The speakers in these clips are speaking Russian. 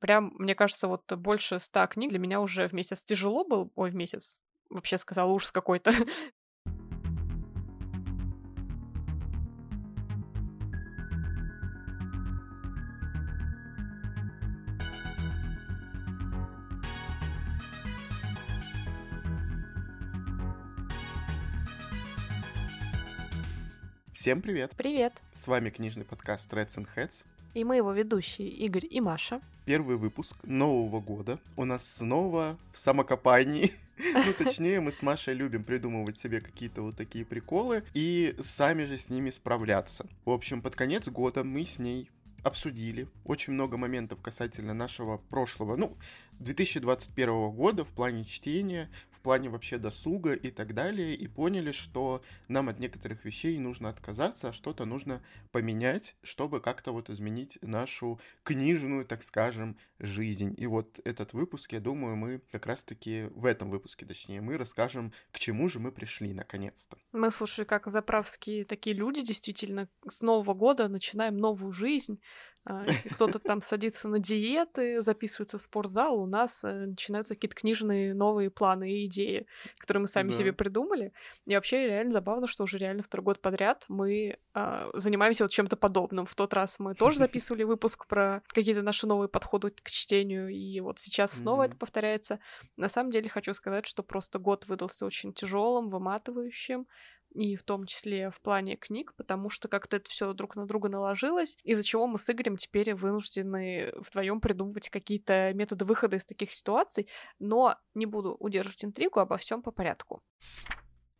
Прям, мне кажется, вот больше ста книг для меня уже в месяц тяжело был. Ой, в месяц. Вообще сказала ужас какой-то. Всем привет! Привет! С вами книжный подкаст Reds and Heads. И мы его ведущие Игорь и Маша. Первый выпуск Нового года. У нас снова в самокопании. Ну, точнее, мы с Машей любим придумывать себе какие-то вот такие приколы и сами же с ними справляться. В общем, под конец года мы с ней обсудили очень много моментов касательно нашего прошлого, ну, 2021 года в плане чтения, плане вообще досуга и так далее, и поняли, что нам от некоторых вещей нужно отказаться, а что-то нужно поменять, чтобы как-то вот изменить нашу книжную, так скажем, жизнь. И вот этот выпуск, я думаю, мы как раз-таки в этом выпуске, точнее, мы расскажем, к чему же мы пришли наконец-то. Мы, слушай, как заправские такие люди, действительно, с Нового года начинаем новую жизнь, кто-то там садится на диеты, записывается в спортзал, у нас э, начинаются какие-то книжные новые планы и идеи, которые мы сами да. себе придумали. И вообще реально забавно, что уже реально второй год подряд мы а, занимаемся вот чем-то подобным. В тот раз мы тоже записывали выпуск про какие-то наши новые подходы к чтению, и вот сейчас снова mm-hmm. это повторяется. На самом деле хочу сказать, что просто год выдался очень тяжелым, выматывающим и в том числе в плане книг, потому что как-то это все друг на друга наложилось, из-за чего мы с Игорем теперь вынуждены вдвоем придумывать какие-то методы выхода из таких ситуаций, но не буду удерживать интригу, обо всем по порядку.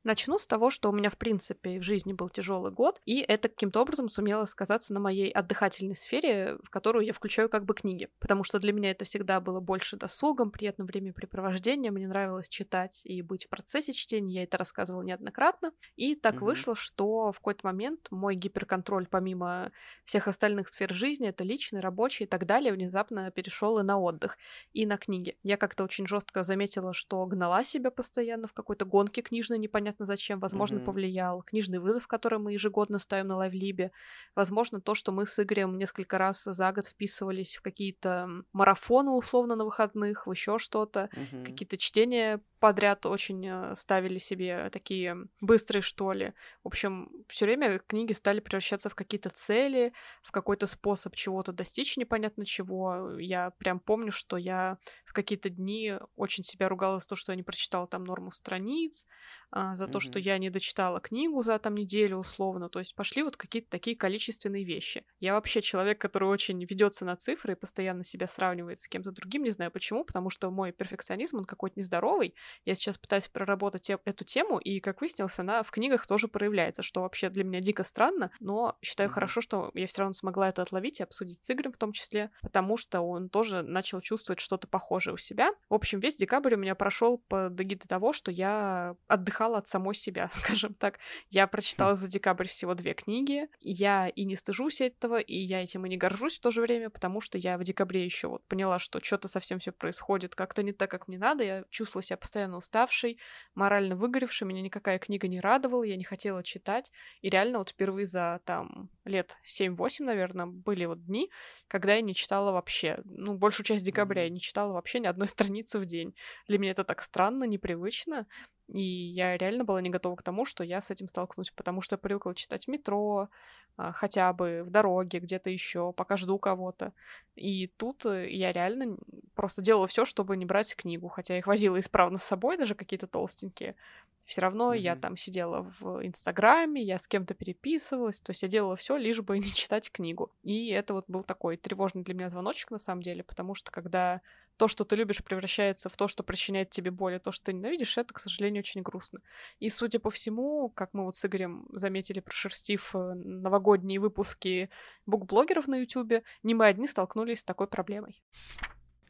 Начну с того, что у меня, в принципе, в жизни был тяжелый год, и это каким-то образом сумело сказаться на моей отдыхательной сфере, в которую я включаю как бы книги. Потому что для меня это всегда было больше досугом, приятным времяпрепровождением. Мне нравилось читать и быть в процессе чтения. Я это рассказывала неоднократно. И так mm-hmm. вышло, что в какой-то момент мой гиперконтроль, помимо всех остальных сфер жизни, это личный, рабочий и так далее, внезапно перешел и на отдых, и на книги. Я как-то очень жестко заметила, что гнала себя постоянно в какой-то гонке книжной, непонятно непонятно зачем, возможно, mm-hmm. повлиял. Книжный вызов, который мы ежегодно ставим на лайвлибе. Возможно, то, что мы с Игорем несколько раз за год вписывались в какие-то марафоны условно на выходных, в еще что-то, mm-hmm. какие-то чтения подряд очень э, ставили себе такие быстрые, что ли. В общем, все время книги стали превращаться в какие-то цели, в какой-то способ чего-то достичь непонятно чего. Я прям помню, что я в какие-то дни очень себя ругала за то, что я не прочитала там норму страниц, а, за то, mm-hmm. что я не дочитала книгу за там неделю условно. То есть пошли вот какие-то такие количественные вещи. Я вообще человек, который очень ведется на цифры и постоянно себя сравнивает с кем-то другим. Не знаю почему, потому что мой перфекционизм, он какой-то нездоровый. Я сейчас пытаюсь проработать эту тему, и, как выяснилось, она в книгах тоже проявляется, что вообще для меня дико странно, но считаю mm-hmm. хорошо, что я все равно смогла это отловить и обсудить с Игорем в том числе, потому что он тоже начал чувствовать что-то похожее у себя. В общем, весь декабрь у меня прошел под эгидой того, что я отдыхала от самой себя, скажем так. Я прочитала за декабрь всего две книги, я и не стыжусь этого, и я этим и не горжусь в то же время, потому что я в декабре еще вот поняла, что что-то совсем все происходит как-то не так, как мне надо, я чувствовала себя постоянно уставшей, морально выгоревшей, меня никакая книга не радовала, я не хотела читать, и реально вот впервые за там лет 7-8, наверное, были вот дни, когда я не читала вообще, ну, большую часть декабря я не читала вообще ни одной страницы в день. Для меня это так странно, непривычно, и я реально была не готова к тому, что я с этим столкнусь, потому что я привыкла читать в метро, а, хотя бы в дороге, где-то еще, пока жду кого-то. И тут э, я реально просто делала все, чтобы не брать книгу, хотя их возила исправно с собой, даже какие-то толстенькие. Все равно mm-hmm. я там сидела в Инстаграме, я с кем-то переписывалась, то есть я делала все, лишь бы не читать книгу. И это вот был такой тревожный для меня звоночек на самом деле, потому что когда то, что ты любишь, превращается в то, что причиняет тебе боль, и то, что ты ненавидишь, это, к сожалению, очень грустно. И, судя по всему, как мы вот с Игорем заметили, прошерстив э, новогодние выпуски букблогеров на Ютубе, не мы одни столкнулись с такой проблемой.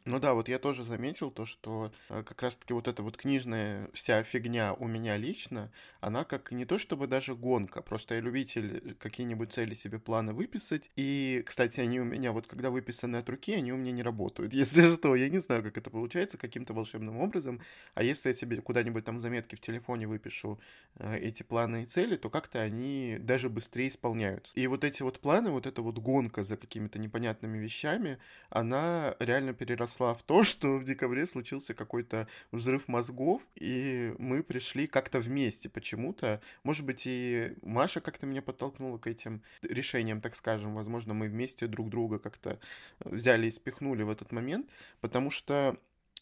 Ну да, вот я тоже заметил то, что э, как раз-таки вот эта вот книжная вся фигня у меня лично, она как не то чтобы даже гонка, просто я любитель какие-нибудь цели себе планы выписать, и, кстати, они у меня вот когда выписаны от руки, они у меня не работают, если что, я не знаю, как это получается каким-то волшебным образом, а если я себе куда-нибудь там заметки в телефоне выпишу э, эти планы и цели, то как-то они даже быстрее исполняются. И вот эти вот планы, вот эта вот гонка за какими-то непонятными вещами, она реально переросла переросла в то, что в декабре случился какой-то взрыв мозгов, и мы пришли как-то вместе почему-то. Может быть, и Маша как-то меня подтолкнула к этим решениям, так скажем. Возможно, мы вместе друг друга как-то взяли и спихнули в этот момент, потому что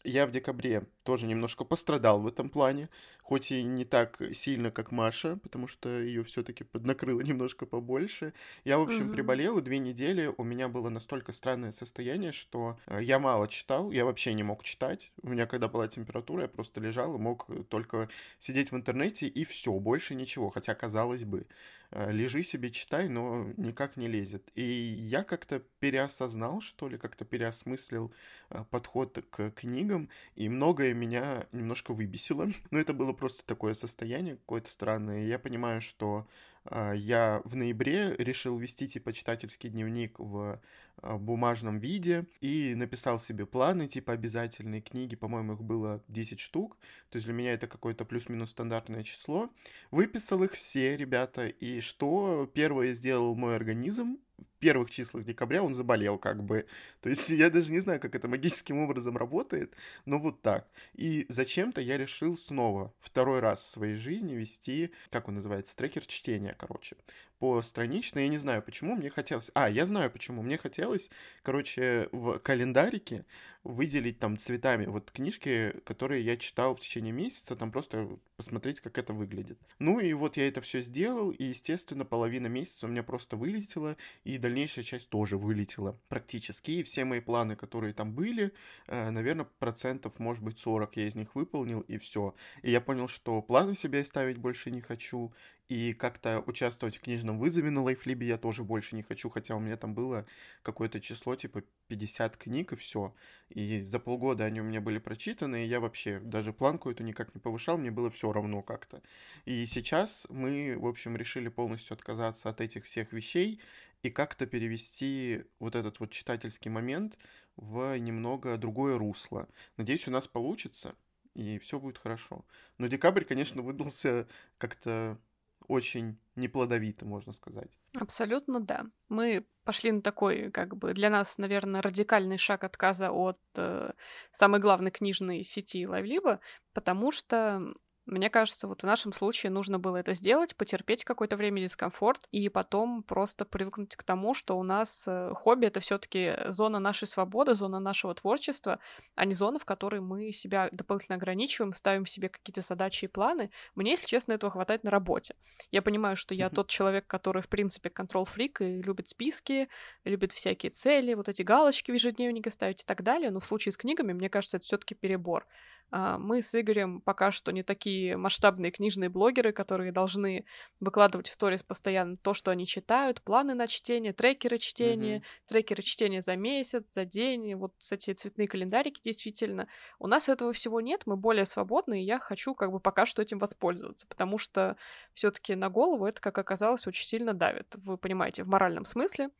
я в декабре тоже немножко пострадал в этом плане, хоть и не так сильно, как Маша, потому что ее все-таки поднакрыло немножко побольше. Я, в общем, mm-hmm. приболел, и две недели у меня было настолько странное состояние, что э, я мало читал, я вообще не мог читать. У меня, когда была температура, я просто лежал и мог только сидеть в интернете, и все, больше ничего. Хотя, казалось бы, э, лежи себе, читай, но никак не лезет. И я как-то переосознал, что ли, как-то переосмыслил э, подход к книгам, и многое меня немножко выбесило. Но это было просто такое состояние какое-то странное. Я понимаю, что э, я в ноябре решил вести типа читательский дневник в бумажном виде и написал себе планы, типа обязательные книги, по-моему, их было 10 штук, то есть для меня это какое-то плюс-минус стандартное число. Выписал их все, ребята, и что первое сделал мой организм, в первых числах декабря он заболел как бы. То есть я даже не знаю, как это магическим образом работает, но вот так. И зачем-то я решил снова, второй раз в своей жизни вести, как он называется, трекер чтения, короче по странично. Я не знаю, почему мне хотелось... А, я знаю, почему. Мне хотелось, короче, в календарике выделить там цветами вот книжки, которые я читал в течение месяца, там просто посмотреть, как это выглядит. Ну и вот я это все сделал, и, естественно, половина месяца у меня просто вылетела, и дальнейшая часть тоже вылетела практически. И все мои планы, которые там были, э, наверное, процентов, может быть, 40 я из них выполнил, и все. И я понял, что планы себе ставить больше не хочу, и как-то участвовать в книжном вызове на Лайфлибе я тоже больше не хочу, хотя у меня там было какое-то число, типа 50 книг и все. И за полгода они у меня были прочитаны, и я вообще даже планку эту никак не повышал, мне было все равно как-то. И сейчас мы, в общем, решили полностью отказаться от этих всех вещей и как-то перевести вот этот вот читательский момент в немного другое русло. Надеюсь, у нас получится, и все будет хорошо. Но декабрь, конечно, выдался как-то очень неплодовито, можно сказать. Абсолютно да. Мы пошли на такой, как бы, для нас, наверное, радикальный шаг отказа от э, самой главной книжной сети Лайвлиба, потому что мне кажется, вот в нашем случае нужно было это сделать, потерпеть какое-то время дискомфорт и потом просто привыкнуть к тому, что у нас э, хобби это все-таки зона нашей свободы, зона нашего творчества, а не зона, в которой мы себя дополнительно ограничиваем, ставим себе какие-то задачи и планы. Мне, если честно, этого хватает на работе. Я понимаю, что я тот человек, который, в принципе, контрол-фрик и любит списки, любит всякие цели, вот эти галочки в ежедневнике ставить и так далее, но в случае с книгами, мне кажется, это все-таки перебор. А, мы с Игорем пока что не такие масштабные книжные блогеры, которые должны выкладывать в сторис постоянно то, что они читают, планы на чтение, трекеры чтения, mm-hmm. трекеры чтения за месяц, за день, вот эти цветные календарики действительно. У нас этого всего нет, мы более свободны, и я хочу как бы пока что этим воспользоваться, потому что все таки на голову это, как оказалось, очень сильно давит. Вы понимаете, в моральном смысле.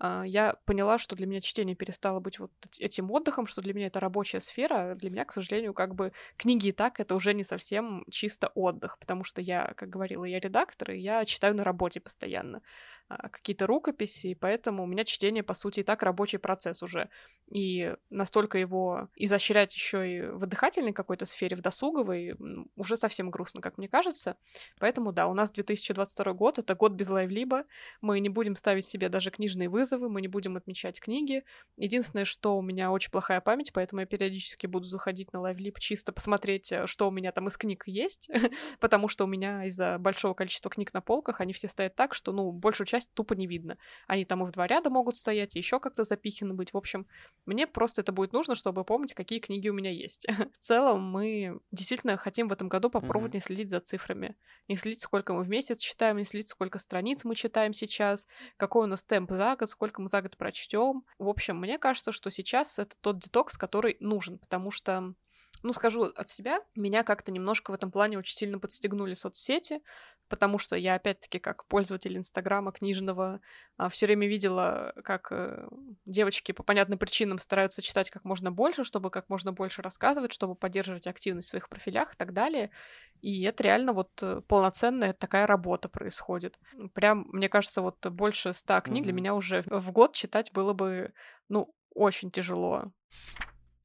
А, я поняла, что для меня чтение перестало быть вот этим отдыхом, что для меня это рабочая сфера, а для меня, к сожалению, как бы бы книги и так это уже не совсем чисто отдых, потому что я, как говорила, я редактор, и я читаю на работе постоянно. А, какие-то рукописи, поэтому у меня чтение, по сути, и так рабочий процесс уже. И настолько его изощрять еще и в дыхательной какой-то сфере, в досуговой, уже совсем грустно, как мне кажется. Поэтому, да, у нас 2022 год — это год без лайвлиба. Мы не будем ставить себе даже книжные вызовы, мы не будем отмечать книги. Единственное, что у меня очень плохая память, поэтому я периодически буду заходить на лайвлиб чисто посмотреть, э, что у меня там из книг есть, потому что у меня из-за большого количества книг на полках они все стоят так, что, ну, большую часть читать тупо не видно. Они там и в два ряда могут стоять, и еще как-то запиханы быть. В общем, мне просто это будет нужно, чтобы помнить, какие книги у меня есть. в целом, мы действительно хотим в этом году попробовать mm-hmm. не следить за цифрами. Не следить, сколько мы в месяц читаем, не следить, сколько страниц мы читаем сейчас, какой у нас темп за год, сколько мы за год прочтем. В общем, мне кажется, что сейчас это тот детокс, который нужен, потому что ну, скажу от себя, меня как-то немножко в этом плане очень сильно подстегнули соцсети, потому что я, опять-таки, как пользователь Инстаграма книжного, а, все время видела, как э, девочки по понятным причинам стараются читать как можно больше, чтобы как можно больше рассказывать, чтобы поддерживать активность в своих профилях и так далее. И это реально вот э, полноценная такая работа происходит. Прям, мне кажется, вот больше ста книг mm-hmm. для меня уже в год читать было бы, ну, очень тяжело.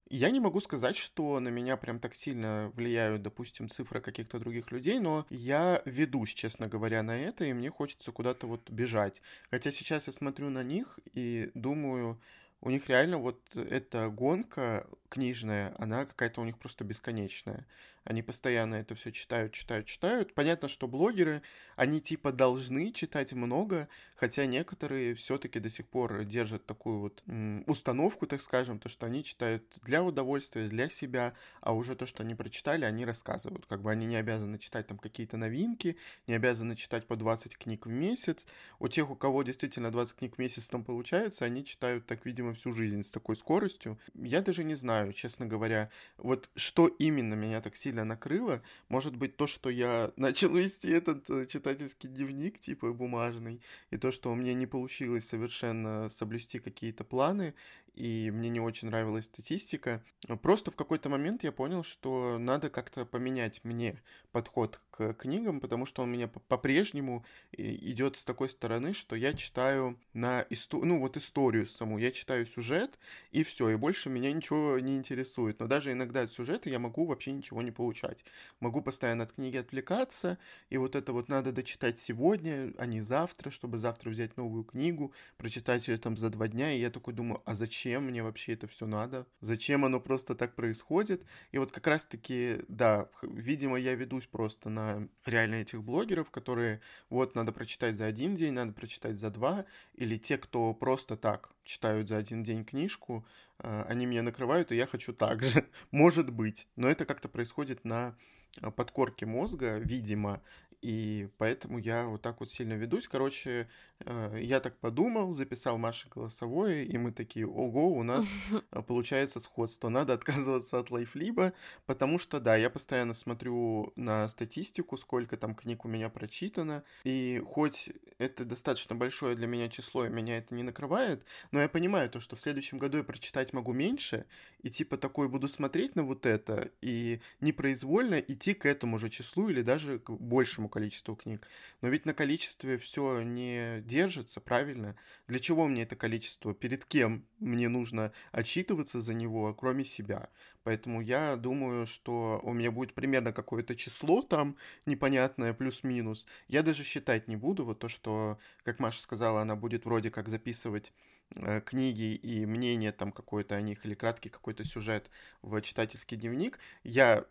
Я не могу сказать, что на меня прям так сильно влияют, допустим, цифры каких-то других людей, но я ведусь, честно говоря, на это, и мне хочется куда-то вот бежать. Хотя сейчас я смотрю на них и думаю, у них реально вот эта гонка книжная, она какая-то у них просто бесконечная. Они постоянно это все читают, читают, читают. Понятно, что блогеры, они типа должны читать много, хотя некоторые все-таки до сих пор держат такую вот установку, так скажем, то, что они читают для удовольствия, для себя, а уже то, что они прочитали, они рассказывают. Как бы они не обязаны читать там какие-то новинки, не обязаны читать по 20 книг в месяц. У тех, у кого действительно 20 книг в месяц там получается, они читают так, видимо, всю жизнь с такой скоростью. Я даже не знаю, честно говоря, вот что именно меня так сильно накрыло. Может быть, то, что я начал вести этот э, читательский дневник, типа бумажный, и то, что у меня не получилось совершенно соблюсти какие-то планы, и мне не очень нравилась статистика. Просто в какой-то момент я понял, что надо как-то поменять мне подход к книгам, потому что он меня по-прежнему идет с такой стороны, что я читаю на исто... ну вот историю саму, я читаю сюжет и все, и больше меня ничего не интересует. Но даже иногда от сюжета я могу вообще ничего не получать. Могу постоянно от книги отвлекаться, и вот это вот надо дочитать сегодня, а не завтра, чтобы завтра взять новую книгу, прочитать ее там за два дня, и я такой думаю, а зачем мне вообще это все надо, зачем оно просто так происходит. И вот как раз-таки, да, видимо, я ведусь просто на реально этих блогеров, которые вот надо прочитать за один день, надо прочитать за два, или те, кто просто так читают за один день книжку, а, они меня накрывают, и я хочу так же. Может быть. Но это как-то происходит на а, подкорке мозга, видимо, и поэтому я вот так вот сильно ведусь. Короче, э, я так подумал, записал Маше голосовое, и мы такие, ого, у нас э, получается сходство. Надо отказываться от лайфлиба, потому что, да, я постоянно смотрю на статистику, сколько там книг у меня прочитано, и хоть это достаточно большое для меня число, и меня это не накрывает, но я понимаю то, что в следующем году я прочитать могу меньше, и типа такой буду смотреть на вот это, и непроизвольно идти к этому же числу или даже к большему количеству книг. Но ведь на количестве все не держится, правильно? Для чего мне это количество? Перед кем мне нужно отчитываться за него, кроме себя? Поэтому я думаю, что у меня будет примерно какое-то число там непонятное, плюс-минус. Я даже считать не буду. Вот то, что, как Маша сказала, она будет вроде как записывать э, книги и мнение там какое-то о них или краткий какой-то сюжет в читательский дневник. Я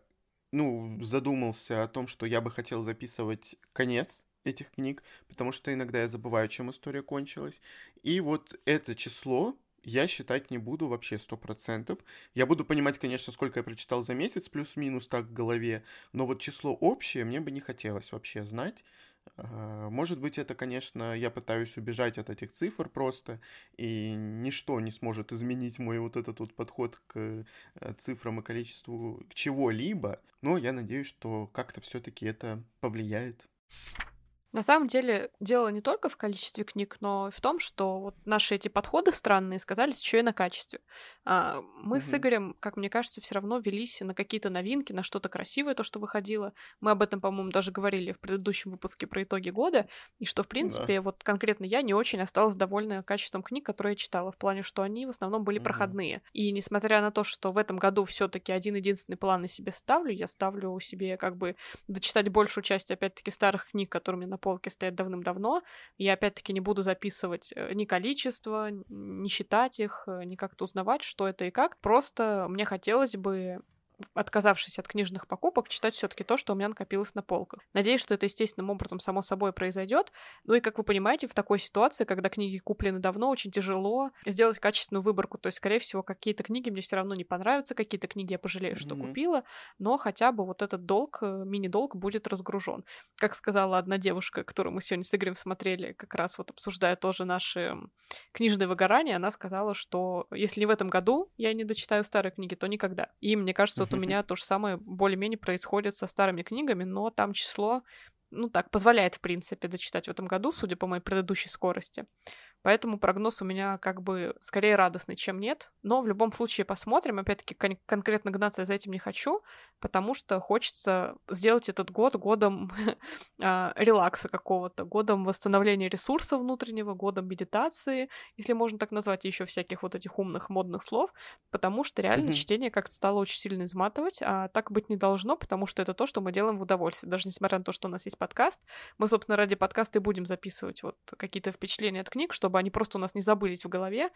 ну, задумался о том, что я бы хотел записывать конец этих книг, потому что иногда я забываю, чем история кончилась. И вот это число я считать не буду вообще сто процентов. Я буду понимать, конечно, сколько я прочитал за месяц, плюс-минус так в голове, но вот число общее мне бы не хотелось вообще знать. А, может быть, это, конечно, я пытаюсь убежать от этих цифр просто, и ничто не сможет изменить мой вот этот вот подход к э, цифрам и количеству чего-либо, но я надеюсь, что как-то все-таки это повлияет. На самом деле, дело не только в количестве книг, но и в том, что вот наши эти подходы странные сказались еще и на качестве. А, мы угу. с Игорем, как мне кажется, все равно велись на какие-то новинки, на что-то красивое, то, что выходило. Мы об этом, по-моему, даже говорили в предыдущем выпуске про итоги года, и что, в принципе, да. вот конкретно я не очень осталась довольна качеством книг, которые я читала, в плане, что они в основном были угу. проходные. И несмотря на то, что в этом году все-таки один единственный план на себе ставлю, я ставлю себе как бы дочитать большую часть, опять-таки, старых книг, которые мне полке стоят давным-давно. Я опять-таки не буду записывать э, ни количество, не считать их, э, ни как-то узнавать, что это и как. Просто мне хотелось бы отказавшись от книжных покупок, читать все-таки то, что у меня накопилось на полках. Надеюсь, что это естественным образом само собой произойдет. Ну и, как вы понимаете, в такой ситуации, когда книги куплены давно, очень тяжело сделать качественную выборку. То есть, скорее всего, какие-то книги мне все равно не понравятся, какие-то книги я пожалею, что mm-hmm. купила, но хотя бы вот этот долг, э, мини-долг будет разгружен. Как сказала одна девушка, которую мы сегодня с Игорем смотрели, как раз вот обсуждая тоже наши книжные выгорания, она сказала, что если не в этом году я не дочитаю старые книги, то никогда. И мне кажется, вот у меня то же самое более-менее происходит со старыми книгами, но там число ну так, позволяет, в принципе, дочитать в этом году, судя по моей предыдущей скорости. Поэтому прогноз у меня как бы скорее радостный, чем нет. Но в любом случае посмотрим. Опять-таки, кон- конкретно гнаться за этим не хочу, потому что хочется сделать этот год годом а, релакса какого-то, годом восстановления ресурса внутреннего, годом медитации, если можно так назвать, еще всяких вот этих умных модных слов, потому что реально mm-hmm. чтение как-то стало очень сильно изматывать, а так быть не должно, потому что это то, что мы делаем в удовольствие. Даже несмотря на то, что у нас есть подкаст, мы, собственно, ради подкаста и будем записывать вот какие-то впечатления от книг, чтобы чтобы они просто у нас не забылись в голове,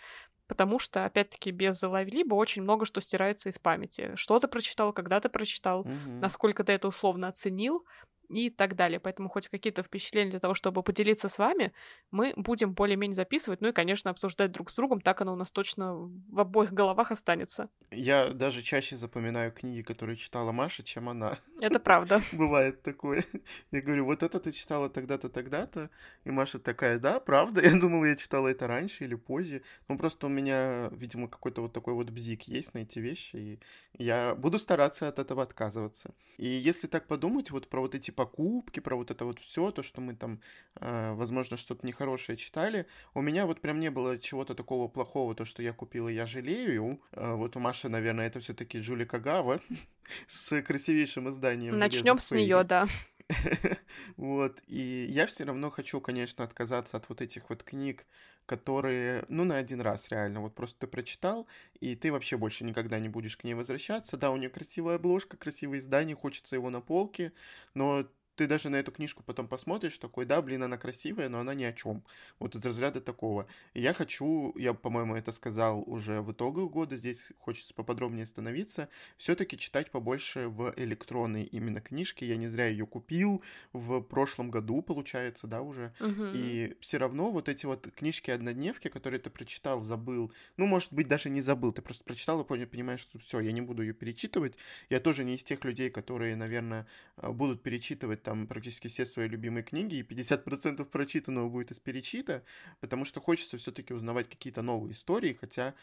потому что, опять-таки, без лайв-либо очень много что стирается из памяти. Что ты прочитал, когда ты прочитал, угу. насколько ты это условно оценил, и так далее. Поэтому хоть какие-то впечатления для того, чтобы поделиться с вами, мы будем более-менее записывать, ну и, конечно, обсуждать друг с другом, так оно у нас точно в обоих головах останется. Я даже чаще запоминаю книги, которые читала Маша, чем она. Это правда. Бывает такое. Я говорю, вот это ты читала тогда-то, тогда-то, и Маша такая, да, правда? Я думала, я читала это раньше или позже. Ну, просто у меня, видимо, какой-то вот такой вот бзик есть на эти вещи, и я буду стараться от этого отказываться. И если так подумать, вот про вот эти покупки, про вот это вот все, то, что мы там, э, возможно, что-то нехорошее читали, у меня вот прям не было чего-то такого плохого, то, что я купила, я жалею. Э, вот у Маши, наверное, это все-таки Джули Кагава с красивейшим изданием. Начнем с нее, да. Вот, и я все равно хочу, конечно, отказаться от вот этих вот книг, которые, ну, на один раз реально, вот просто ты прочитал, и ты вообще больше никогда не будешь к ней возвращаться. Да, у нее красивая обложка, красивое издание, хочется его на полке, но ты даже на эту книжку потом посмотришь, такой, да, блин, она красивая, но она ни о чем. Вот из разряда такого. И я хочу, я, по-моему, это сказал уже в итоге года, здесь хочется поподробнее остановиться, все-таки читать побольше в электронной именно книжке. Я не зря ее купил в прошлом году, получается, да, уже. Угу. И все равно вот эти вот книжки-однодневки, которые ты прочитал, забыл, ну, может быть, даже не забыл, ты просто прочитал и понял, понимаешь, что все, я не буду ее перечитывать. Я тоже не из тех людей, которые, наверное, э, будут перечитывать там практически все свои любимые книги, и 50% прочитанного будет из перечита, потому что хочется все-таки узнавать какие-то новые истории, хотя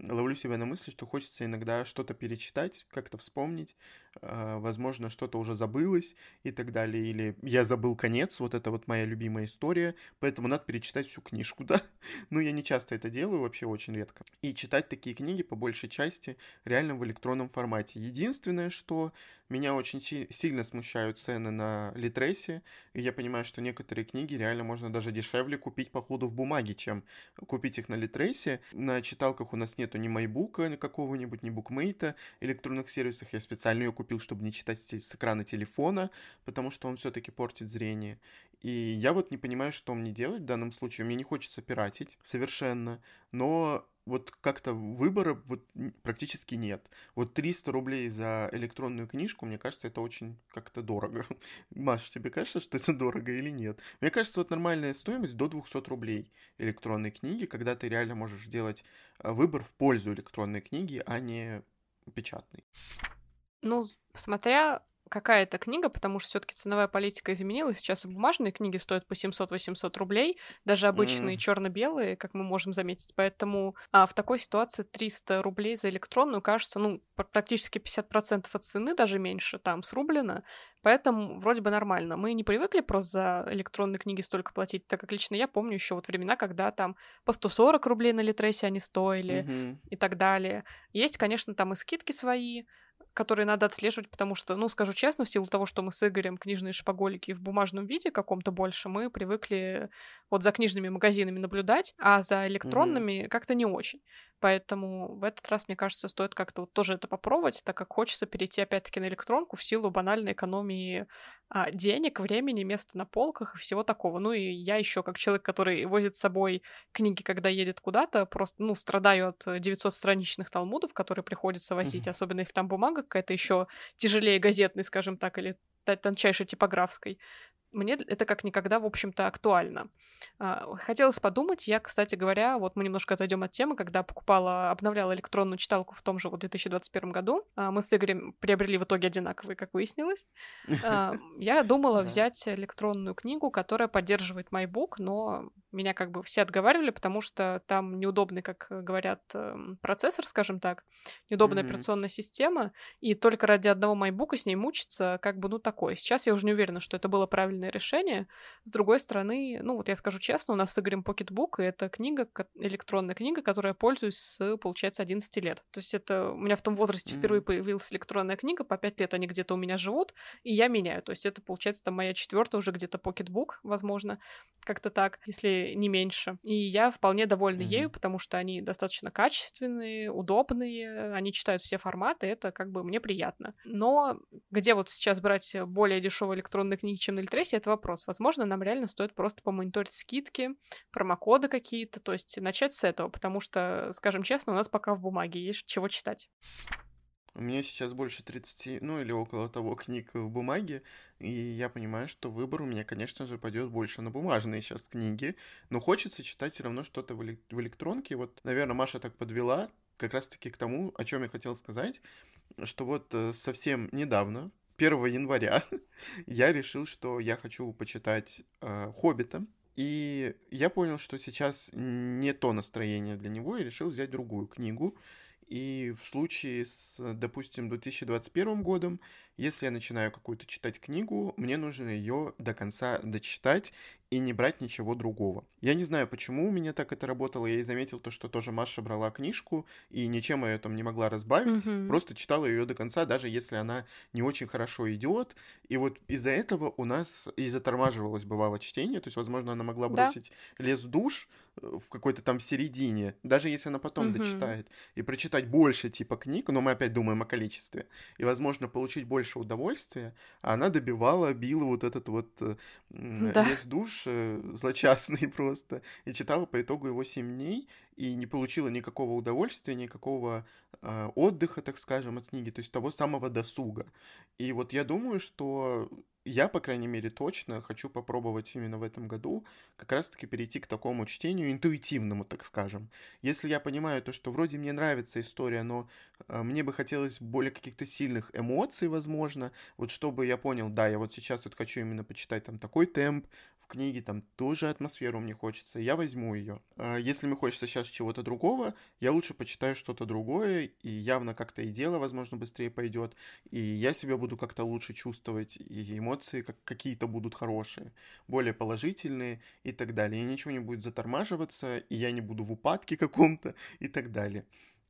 ловлю себя на мысли, что хочется иногда что-то перечитать, как-то вспомнить, а, возможно, что-то уже забылось и так далее, или я забыл конец, вот это вот моя любимая история, поэтому надо перечитать всю книжку, да? Ну, я не часто это делаю, вообще очень редко. И читать такие книги по большей части реально в электронном формате. Единственное, что меня очень сильно смущают цены на Литресе, и я понимаю, что некоторые книги реально можно даже дешевле купить по ходу в бумаге, чем купить их на Литресе. На читалках у нас нету ни майбука какого-нибудь, ни букмейта, электронных сервисах. Я специально ее купил, чтобы не читать с экрана телефона, потому что он все-таки портит зрение. И я вот не понимаю, что мне делать в данном случае. Мне не хочется пиратить совершенно, но вот как-то выбора вот практически нет. Вот 300 рублей за электронную книжку, мне кажется, это очень как-то дорого. Маша, тебе кажется, что это дорого или нет? Мне кажется, вот нормальная стоимость до 200 рублей электронной книги, когда ты реально можешь делать а, выбор в пользу электронной книги, а не печатной. Ну, смотря какая это книга, потому что все-таки ценовая политика изменилась. Сейчас бумажные книги стоят по 700-800 рублей, даже обычные mm. черно-белые, как мы можем заметить. Поэтому а, в такой ситуации 300 рублей за электронную кажется, ну, практически 50% от цены, даже меньше, там срублено. Поэтому вроде бы нормально. Мы не привыкли просто за электронные книги столько платить, так как лично я помню еще вот времена, когда там по 140 рублей на Литресе они стоили mm-hmm. и так далее. Есть, конечно, там и скидки свои, которые надо отслеживать, потому что, ну, скажу честно, в силу того, что мы с Игорем книжные шпаголики в бумажном виде каком-то больше, мы привыкли вот за книжными магазинами наблюдать, а за электронными mm-hmm. как-то не очень. Поэтому в этот раз, мне кажется, стоит как-то вот тоже это попробовать, так как хочется перейти опять-таки на электронку в силу банальной экономии а, денег, времени, места на полках и всего такого. Ну и я еще как человек, который возит с собой книги, когда едет куда-то, просто, ну, страдаю от 900-страничных талмудов, которые приходится возить, mm-hmm. особенно если там бумага какая-то еще тяжелее газетной, скажем так, или тончайшей типографской мне это как никогда, в общем-то, актуально. А, хотелось подумать, я, кстати говоря, вот мы немножко отойдем от темы, когда покупала, обновляла электронную читалку в том же вот 2021 году, а, мы с Игорем приобрели в итоге одинаковые, как выяснилось. А, я думала взять электронную книгу, которая поддерживает MyBook, но меня как бы все отговаривали, потому что там неудобный, как говорят, эм, процессор, скажем так, неудобная mm-hmm. операционная система, и только ради одного MyBook с ней мучиться, как бы, ну, такое. Сейчас я уже не уверена, что это было правильное решение. С другой стороны, ну, вот я скажу честно, у нас с Игорем Pocketbook, и это книга, электронная книга, которой я пользуюсь с, получается, 11 лет. То есть это у меня в том возрасте mm-hmm. впервые появилась электронная книга, по 5 лет они где-то у меня живут, и я меняю. То есть это, получается, там моя четвертая уже где-то Pocketbook, возможно, как-то так, если не меньше. И я вполне довольна mm-hmm. ею, потому что они достаточно качественные, удобные, они читают все форматы, это как бы мне приятно. Но где вот сейчас брать более дешевые электронные книги, чем на Литресе, это вопрос. Возможно, нам реально стоит просто помониторить скидки, промокоды какие-то, то есть начать с этого, потому что, скажем честно, у нас пока в бумаге есть чего читать. У меня сейчас больше 30, ну или около того книг в бумаге, и я понимаю, что выбор у меня, конечно же, пойдет больше на бумажные сейчас книги, но хочется читать все равно что-то в, в электронке. Вот, наверное, Маша так подвела как раз-таки к тому, о чем я хотел сказать, что вот э, совсем недавно, 1 января, я решил, что я хочу почитать э, «Хоббита», и я понял, что сейчас не то настроение для него, и решил взять другую книгу, и в случае с, допустим, 2021 годом, если я начинаю какую-то читать книгу, мне нужно ее до конца дочитать и не брать ничего другого. Я не знаю, почему у меня так это работало. Я и заметил то, что тоже Маша брала книжку и ничем ее там не могла разбавить. Mm-hmm. Просто читала ее до конца, даже если она не очень хорошо идет. И вот из-за этого у нас и затормаживалось бывало чтение. То есть, возможно, она могла бросить да. лес душ э, в какой-то там середине, даже если она потом mm-hmm. дочитает, и прочитать больше типа книг, но мы опять думаем о количестве, и, возможно, получить больше удовольствия, а она добивала, била вот этот вот э, да. лес душ злочастный просто, и читала по итогу его 7 дней, и не получила никакого удовольствия, никакого э, отдыха, так скажем, от книги, то есть того самого досуга. И вот я думаю, что я, по крайней мере, точно хочу попробовать именно в этом году как раз-таки перейти к такому чтению интуитивному, так скажем. Если я понимаю то, что вроде мне нравится история, но э, мне бы хотелось более каких-то сильных эмоций, возможно, вот чтобы я понял, да, я вот сейчас вот хочу именно почитать там такой темп, книги, там тоже атмосферу мне хочется, я возьму ее. А если мне хочется сейчас чего-то другого, я лучше почитаю что-то другое, и явно как-то и дело, возможно, быстрее пойдет, и я себя буду как-то лучше чувствовать, и эмоции как какие-то будут хорошие, более положительные и так далее. И ничего не будет затормаживаться, и я не буду в упадке каком-то и так далее.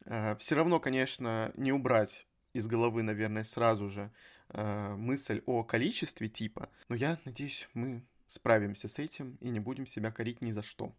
А, Все равно, конечно, не убрать из головы, наверное, сразу же а, мысль о количестве типа, но я надеюсь, мы справимся с этим и не будем себя корить ни за что.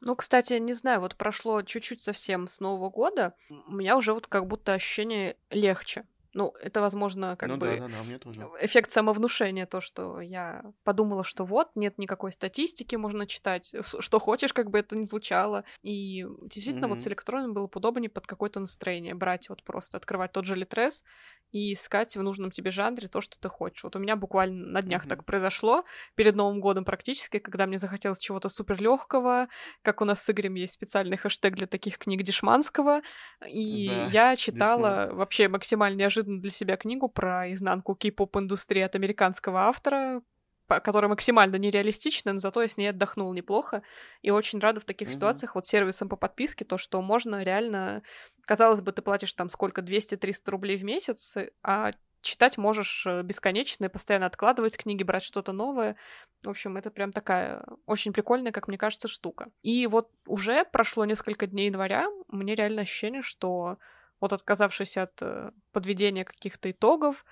Ну, кстати, не знаю, вот прошло чуть-чуть совсем с Нового года, у меня уже вот как будто ощущение легче. Ну, это, возможно, как ну, бы да, да, да, мне тоже. эффект самовнушения, то, что я подумала, что вот, нет никакой статистики, можно читать, что хочешь, как бы это ни звучало. И действительно, mm-hmm. вот с электронным было бы удобнее под какое-то настроение брать, вот просто открывать тот же Литрес и искать в нужном тебе жанре то, что ты хочешь. Вот у меня буквально на днях mm-hmm. так произошло, перед Новым годом практически, когда мне захотелось чего-то супер легкого, как у нас с Игорем есть специальный хэштег для таких книг Дешманского, и да, я читала Дешман. вообще максимально неожиданно для себя книгу про изнанку кей-поп-индустрии от американского автора, которая максимально нереалистична, но зато я с ней отдохнула неплохо. И очень рада в таких mm-hmm. ситуациях вот сервисом по подписке, то, что можно реально... Казалось бы, ты платишь там сколько, 200-300 рублей в месяц, а читать можешь э, бесконечно и постоянно откладывать книги, брать что-то новое. В общем, это прям такая очень прикольная, как мне кажется, штука. И вот уже прошло несколько дней января, у меня реально ощущение, что вот отказавшись от э, подведения каких-то итогов,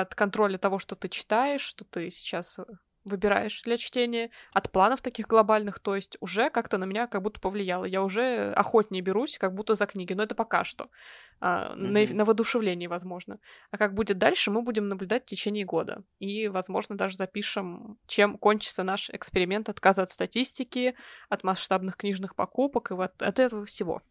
от контроля того, что ты читаешь, что ты сейчас э, выбираешь для чтения, от планов таких глобальных, то есть уже как-то на меня как будто повлияло. Я уже охотнее берусь, как будто за книги, но это пока что. А, mm-hmm. на, на воодушевлении, возможно. А как будет дальше, мы будем наблюдать в течение года. И, возможно, даже запишем, чем кончится наш эксперимент отказа от статистики, от масштабных книжных покупок и вот от этого всего.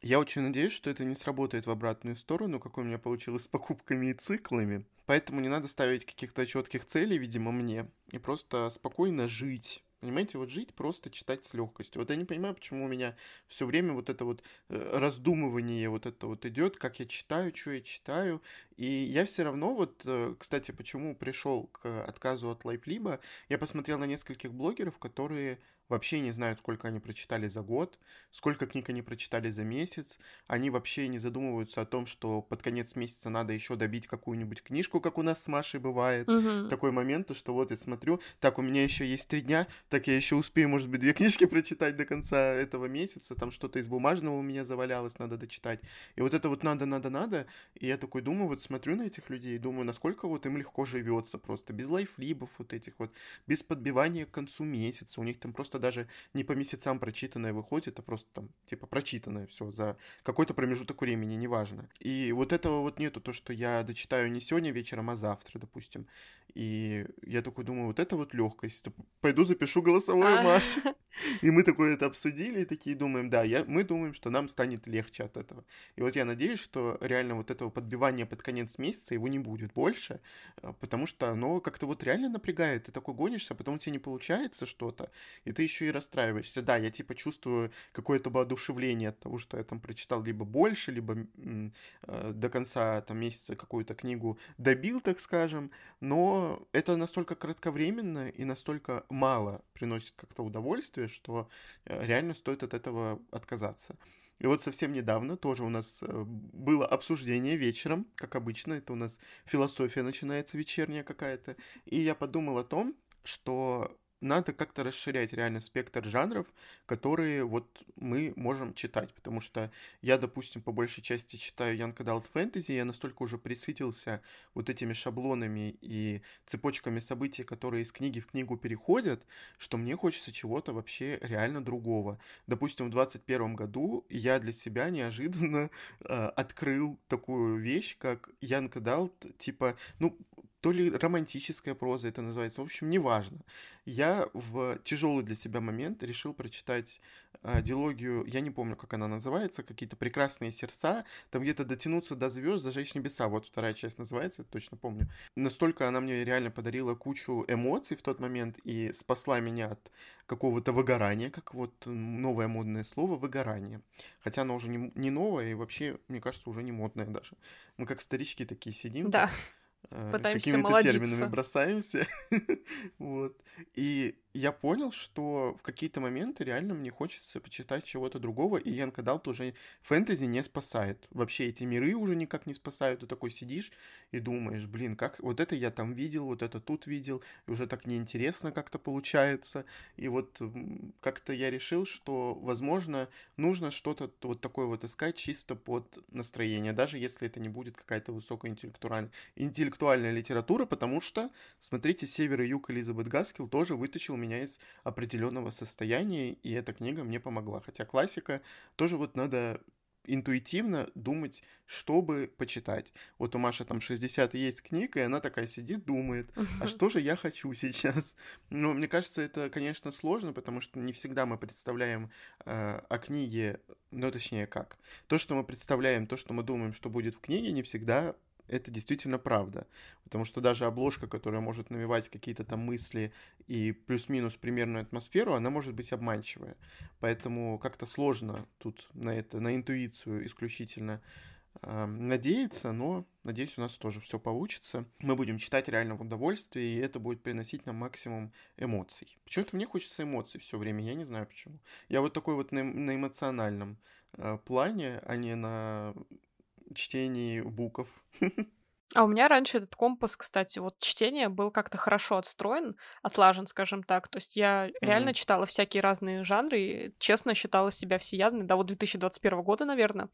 Я очень надеюсь, что это не сработает в обратную сторону, как у меня получилось с покупками и циклами. Поэтому не надо ставить каких-то четких целей, видимо, мне, и просто спокойно жить. Понимаете, вот жить, просто читать с легкостью. Вот я не понимаю, почему у меня все время вот это вот э, раздумывание вот это вот идет, как я читаю, что я читаю. И я все равно вот, э, кстати, почему пришел к отказу от лайфлиба, я посмотрел на нескольких блогеров, которые вообще не знают, сколько они прочитали за год, сколько книг они прочитали за месяц. Они вообще не задумываются о том, что под конец месяца надо еще добить какую-нибудь книжку, как у нас с Машей бывает. Угу. Такой момент, что вот я смотрю, так, у меня еще есть три дня, так я еще успею, может быть, две книжки прочитать до конца этого месяца, там что-то из бумажного у меня завалялось, надо дочитать. И вот это вот надо, надо, надо. И я такой думаю, вот смотрю на этих людей и думаю, насколько вот им легко живется просто, без лайфлибов вот этих вот, без подбивания к концу месяца. У них там просто даже не по месяцам прочитанное выходит, а просто там, типа, прочитанное все за какой-то промежуток времени, неважно. И вот этого вот нету, то, что я дочитаю не сегодня вечером, а завтра, допустим. И я такой думаю, вот это вот легкость. Пойду запишу голосовое, а. Маш. И мы такое это обсудили, и такие думаем, да, я, мы думаем, что нам станет легче от этого. И вот я надеюсь, что реально вот этого подбивания под конец месяца его не будет больше, э, потому что оно как-то вот реально напрягает. Ты такой гонишься, а потом у тебя не получается что-то, и ты еще и расстраиваешься. Да, я типа чувствую какое-то воодушевление от того, что я там прочитал либо больше, либо э, до конца там месяца какую-то книгу добил, так скажем, но это настолько кратковременно и настолько мало приносит как-то удовольствие, что э, реально стоит от этого отказаться. И вот совсем недавно тоже у нас э, было обсуждение вечером, как обычно, это у нас философия начинается вечерняя какая-то, и я подумал о том, что надо как-то расширять реально спектр жанров, которые вот мы можем читать, потому что я, допустим, по большей части читаю Young Adult Fantasy, я настолько уже присытился вот этими шаблонами и цепочками событий, которые из книги в книгу переходят, что мне хочется чего-то вообще реально другого. Допустим, в 2021 году я для себя неожиданно э, открыл такую вещь, как Young Adult, типа, ну, то ли романтическая проза это называется, в общем, неважно. Я в тяжелый для себя момент решил прочитать э, дилогию, я не помню, как она называется, какие-то прекрасные сердца, там где-то дотянуться до звезд, зажечь небеса, вот вторая часть называется, точно помню. Настолько она мне реально подарила кучу эмоций в тот момент и спасла меня от какого-то выгорания, как вот новое модное слово выгорание. Хотя оно уже не, не новое и вообще, мне кажется, уже не модное даже. Мы как старички такие сидим. Да. Э, какими-то терминами бросаемся. вот. И я понял, что в какие-то моменты реально мне хочется почитать чего-то другого, и Янка Далт уже фэнтези не спасает. Вообще эти миры уже никак не спасают. Ты такой сидишь и думаешь, блин, как вот это я там видел, вот это тут видел, и уже так неинтересно как-то получается. И вот как-то я решил, что, возможно, нужно что-то вот такое вот искать чисто под настроение, даже если это не будет какая-то высокоинтеллектуальная интеллектуальная литература, потому что, смотрите, «Север и юг» Элизабет Гаскил тоже вытащил меня из определенного состояния, и эта книга мне помогла. Хотя классика тоже вот надо интуитивно думать, чтобы почитать. Вот у Маши там 60 есть книг, и она такая сидит, думает, а что же я хочу сейчас? Ну, мне кажется, это, конечно, сложно, потому что не всегда мы представляем э, о книге, ну, точнее, как. То, что мы представляем, то, что мы думаем, что будет в книге, не всегда это действительно правда. Потому что даже обложка, которая может навевать какие-то там мысли и плюс-минус примерную атмосферу, она может быть обманчивая. Поэтому как-то сложно тут на это, на интуицию исключительно э, надеяться, но надеюсь, у нас тоже все получится. Мы будем читать реально в удовольствие, и это будет приносить нам максимум эмоций. Почему-то мне хочется эмоций все время, я не знаю почему. Я вот такой вот на, на эмоциональном э, плане, а не на чтении буков. А у меня раньше этот компас, кстати, вот чтение был как-то хорошо отстроен, отлажен, скажем так. То есть я реально Мгм. читала всякие разные жанры и честно считала себя всеядной до вот 2021 года, наверное,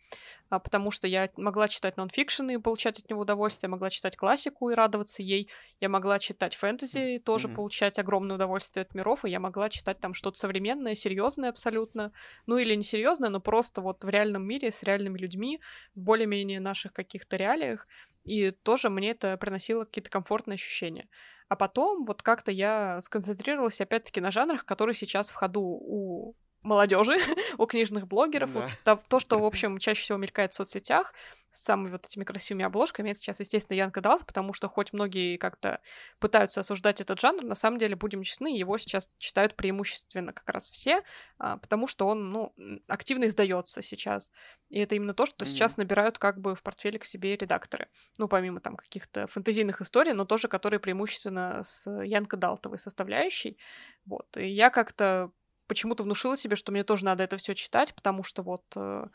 а, потому что я могла читать нонфикшн и получать от него удовольствие, могла читать классику и радоваться ей, я могла читать фэнтези и тоже Мгм. получать огромное удовольствие от миров, и я могла читать там что-то современное, серьезное абсолютно, ну или не серьезное, но просто вот в реальном мире с реальными людьми, в более-менее наших каких-то реалиях, и тоже мне это приносило какие-то комфортные ощущения. А потом вот как-то я сконцентрировалась опять-таки на жанрах, которые сейчас в ходу у молодежи, у книжных блогеров, вот Да. то, то, что, в общем, чаще всего мелькает в соцсетях, с самыми вот этими красивыми обложками, это сейчас, естественно, Янка Далт, потому что хоть многие как-то пытаются осуждать этот жанр, на самом деле, будем честны, его сейчас читают преимущественно как раз все, а, потому что он, ну, активно издается сейчас. И это именно то, что Мгм. сейчас набирают как бы в портфеле к себе редакторы. Ну, помимо там каких-то фэнтезийных историй, но тоже которые преимущественно с Янка Далтовой составляющей. Вот. И я как-то почему-то внушила себе, что мне тоже надо это все читать, потому что вот э,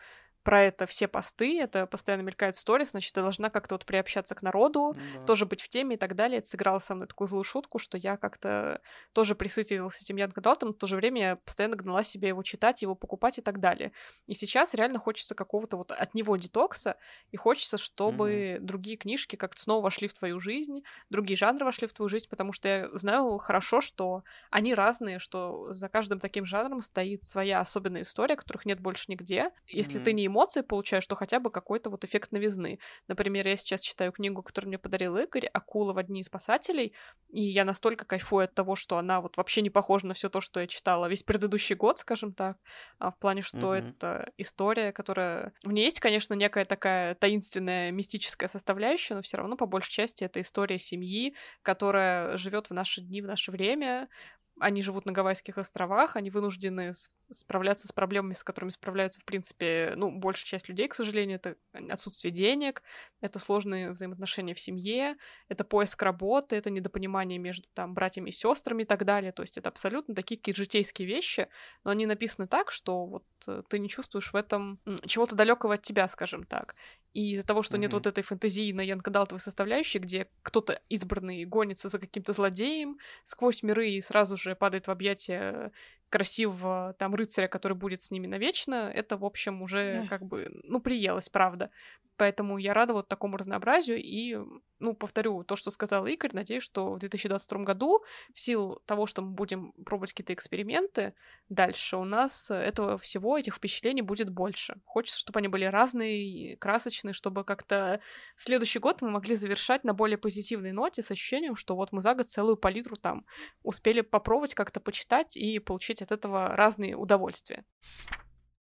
про это все посты, это постоянно мелькают в сторис, значит, я должна как-то вот приобщаться к народу, да. тоже быть в теме и так далее. Это сыграло со мной такую злую шутку, что я как-то тоже присытилась этим Янг Далтом, в то же время я постоянно гнала себе его читать, его покупать и так далее. И сейчас реально хочется какого-то вот от него детокса, и хочется, чтобы другие книжки как-то снова вошли в твою жизнь, другие жанры вошли в твою жизнь, потому что я знаю хорошо, что они разные, что за каждым таким жанром стоит своя особенная история, которых нет больше нигде. Если Мгм. ты не эмоции получаешь, то хотя бы какой-то вот эффект новизны. Например, я сейчас читаю книгу, которую мне подарил Игорь, «Акула в одни из спасателей», и я настолько кайфую от того, что она вот вообще не похожа на все то, что я читала весь предыдущий год, скажем так, а в плане, что Мгм. это история, которая... В ней есть, конечно, некая такая таинственная мистическая составляющая, но все равно, по большей части, это история семьи, которая живет в наши дни, в наше время, они живут на Гавайских островах, они вынуждены справляться с проблемами, с которыми справляются, в принципе, ну, большая часть людей, к сожалению, это отсутствие денег, это сложные взаимоотношения в семье, это поиск работы, это недопонимание между там братьями и сестрами и так далее. То есть это абсолютно такие какие-то житейские вещи, но они написаны так, что вот э, ты не чувствуешь в этом чего-то далекого от тебя, скажем так. И из-за того, что нет Мгм. вот этой фэнтезийной янкадалтовой составляющей, где кто-то избранный гонится за каким-то злодеем сквозь миры и сразу же падает в объятия красивого там рыцаря, который будет с ними навечно, это, в общем, уже как бы, ну, приелось, правда. Поэтому я рада вот такому разнообразию и, ну, повторю то, что сказал Игорь, надеюсь, что в 2022 году в силу того, что мы будем пробовать какие-то эксперименты дальше, у нас этого всего, этих впечатлений будет больше. Хочется, чтобы они были разные, красочные, чтобы как-то следующий год мы могли завершать на более позитивной ноте с ощущением, что вот мы за год целую палитру там успели попробовать как-то почитать и получить от этого разные удовольствия.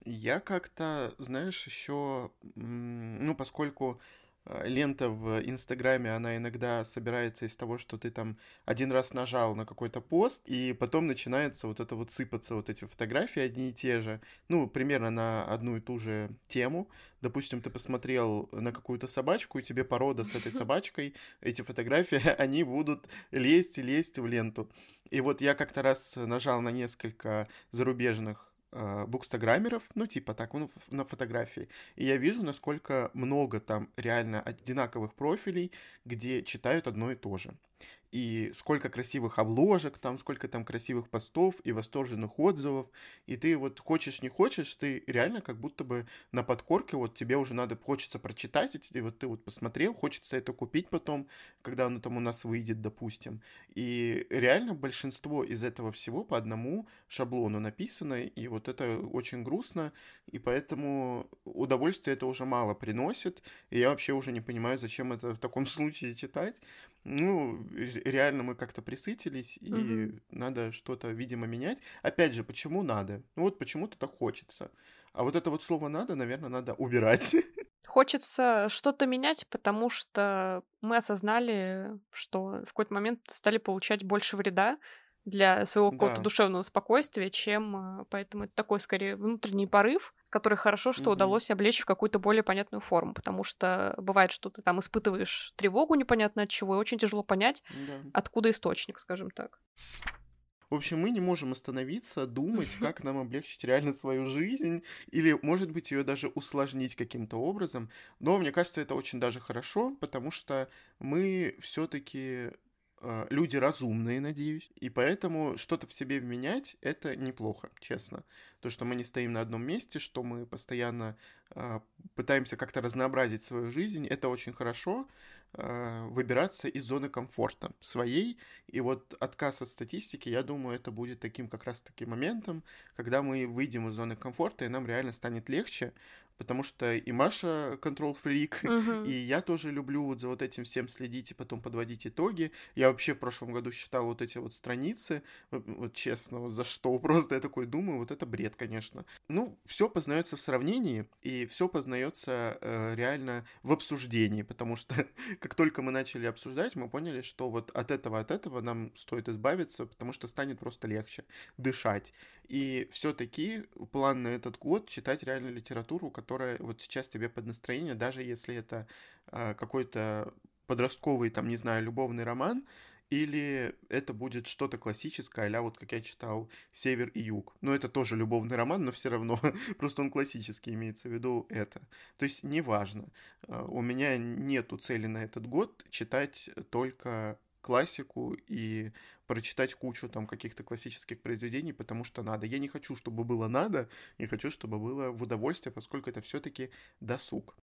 Я как-то, знаешь, еще, ну, поскольку лента в Инстаграме, она иногда собирается из того, что ты там один раз нажал на какой-то пост, и потом начинается вот это вот сыпаться, вот эти фотографии одни и те же, ну, примерно на одну и ту же тему. Допустим, ты посмотрел на какую-то собачку, и тебе порода с этой собачкой, эти фотографии, они будут лезть и лезть в ленту. И вот я как-то раз нажал на несколько зарубежных э, букстаграммеров, ну, типа так, ну, на фотографии. И я вижу, насколько много там реально одинаковых профилей, где читают одно и то же. И сколько красивых обложек там, сколько там красивых постов и восторженных отзывов. И ты вот хочешь, не хочешь, ты реально как будто бы на подкорке, вот тебе уже надо, хочется прочитать, и вот ты вот посмотрел, хочется это купить потом, когда оно там у нас выйдет, допустим. И реально большинство из этого всего по одному шаблону написано, и вот это очень грустно, и поэтому удовольствие это уже мало приносит, и я вообще уже не понимаю, зачем это в таком случае читать. Ну, ре- реально мы как-то присытились, и Мгм. надо что-то, видимо, менять. Опять же, почему надо? Ну вот почему-то так хочется. А вот это вот слово «надо», наверное, надо убирать. Хочется что-то менять, потому что мы осознали, что в какой-то момент стали получать больше вреда для своего какого-то Да. душевного спокойствия, чем... э, Поэтому это такой, скорее, внутренний порыв, который хорошо, что Мгм. удалось облечь в какую-то более понятную форму, потому что бывает, что ты там испытываешь тревогу непонятно от чего, и очень тяжело понять, Да. откуда источник, скажем так. В общем, мы не можем остановиться, думать, как нам облегчить реально свою жизнь, или, может быть, ее даже усложнить каким-то образом. Но мне кажется, это очень даже хорошо, потому что мы все-таки люди разумные, надеюсь, и поэтому что-то в себе вменять — это неплохо, честно. То, что мы не стоим на одном месте, что мы постоянно э, пытаемся как-то разнообразить свою жизнь, это очень хорошо, э, выбираться из зоны комфорта своей, и вот отказ от статистики, я думаю, это будет таким как раз-таки моментом, когда мы выйдем из зоны комфорта, и нам реально станет легче, потому что и Маша control freak, uh-huh. и я тоже люблю вот за вот этим всем следить и потом подводить итоги. Я вообще в прошлом году считал вот эти вот страницы, вот честно, вот за что просто я такой думаю, вот это бред, конечно. Ну, все познается в сравнении, и все познается э, реально в обсуждении, потому что как только мы начали обсуждать, мы поняли, что вот от этого, от этого нам стоит избавиться, потому что станет просто легче дышать. И все-таки план на этот год читать реально литературу, которая вот сейчас тебе под настроение, даже если это э, какой-то подростковый, там, не знаю, любовный роман, или это будет что-то классическое, а вот как я читал «Север и Юг». Но это тоже любовный роман, но все равно, просто он классический, имеется в виду это. То есть неважно. А, у меня нету цели на этот год читать только классику и прочитать кучу там каких-то классических произведений, потому что надо. Я не хочу, чтобы было надо, я хочу, чтобы было в удовольствие, поскольку это все-таки досуг.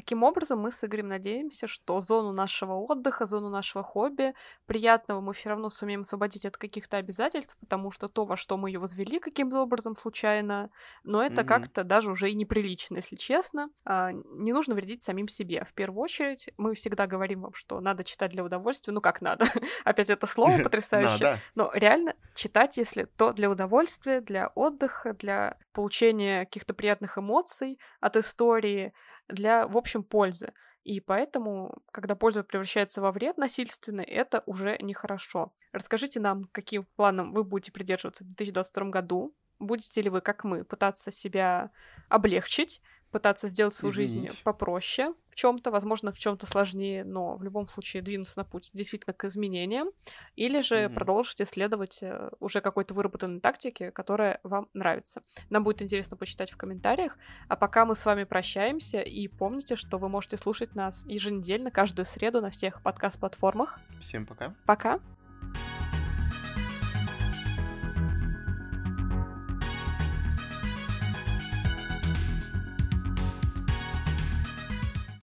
Таким образом, мы с Игорем надеемся, что зону нашего отдыха, зону нашего хобби, приятного мы все равно сумеем освободить от каких-то обязательств, потому что то, во что мы ее возвели каким-то образом случайно, но это mm-hmm. как-то даже уже и неприлично, если честно. А, не нужно вредить самим себе. В первую очередь, мы всегда говорим вам, что надо читать для удовольствия. Ну как надо? Опять это слово потрясающее. Но реально читать, если то для удовольствия, для отдыха, для получения каких-то приятных эмоций от истории, для, в общем, пользы. И поэтому, когда польза превращается во вред насильственный, это уже нехорошо. Расскажите нам, каким планом вы будете придерживаться в 2022 году. Будете ли вы, как мы, пытаться себя облегчить, пытаться сделать свою Извинить. жизнь попроще в чем-то, возможно, в чем-то сложнее, но в любом случае двинуться на путь действительно к изменениям, или же mm-hmm. продолжить исследовать э, уже какой-то выработанной тактики, которая вам нравится. Нам будет интересно почитать в комментариях. А пока мы с вами прощаемся, и помните, что вы можете слушать нас еженедельно, каждую среду на всех подкаст-платформах. Всем пока. Пока.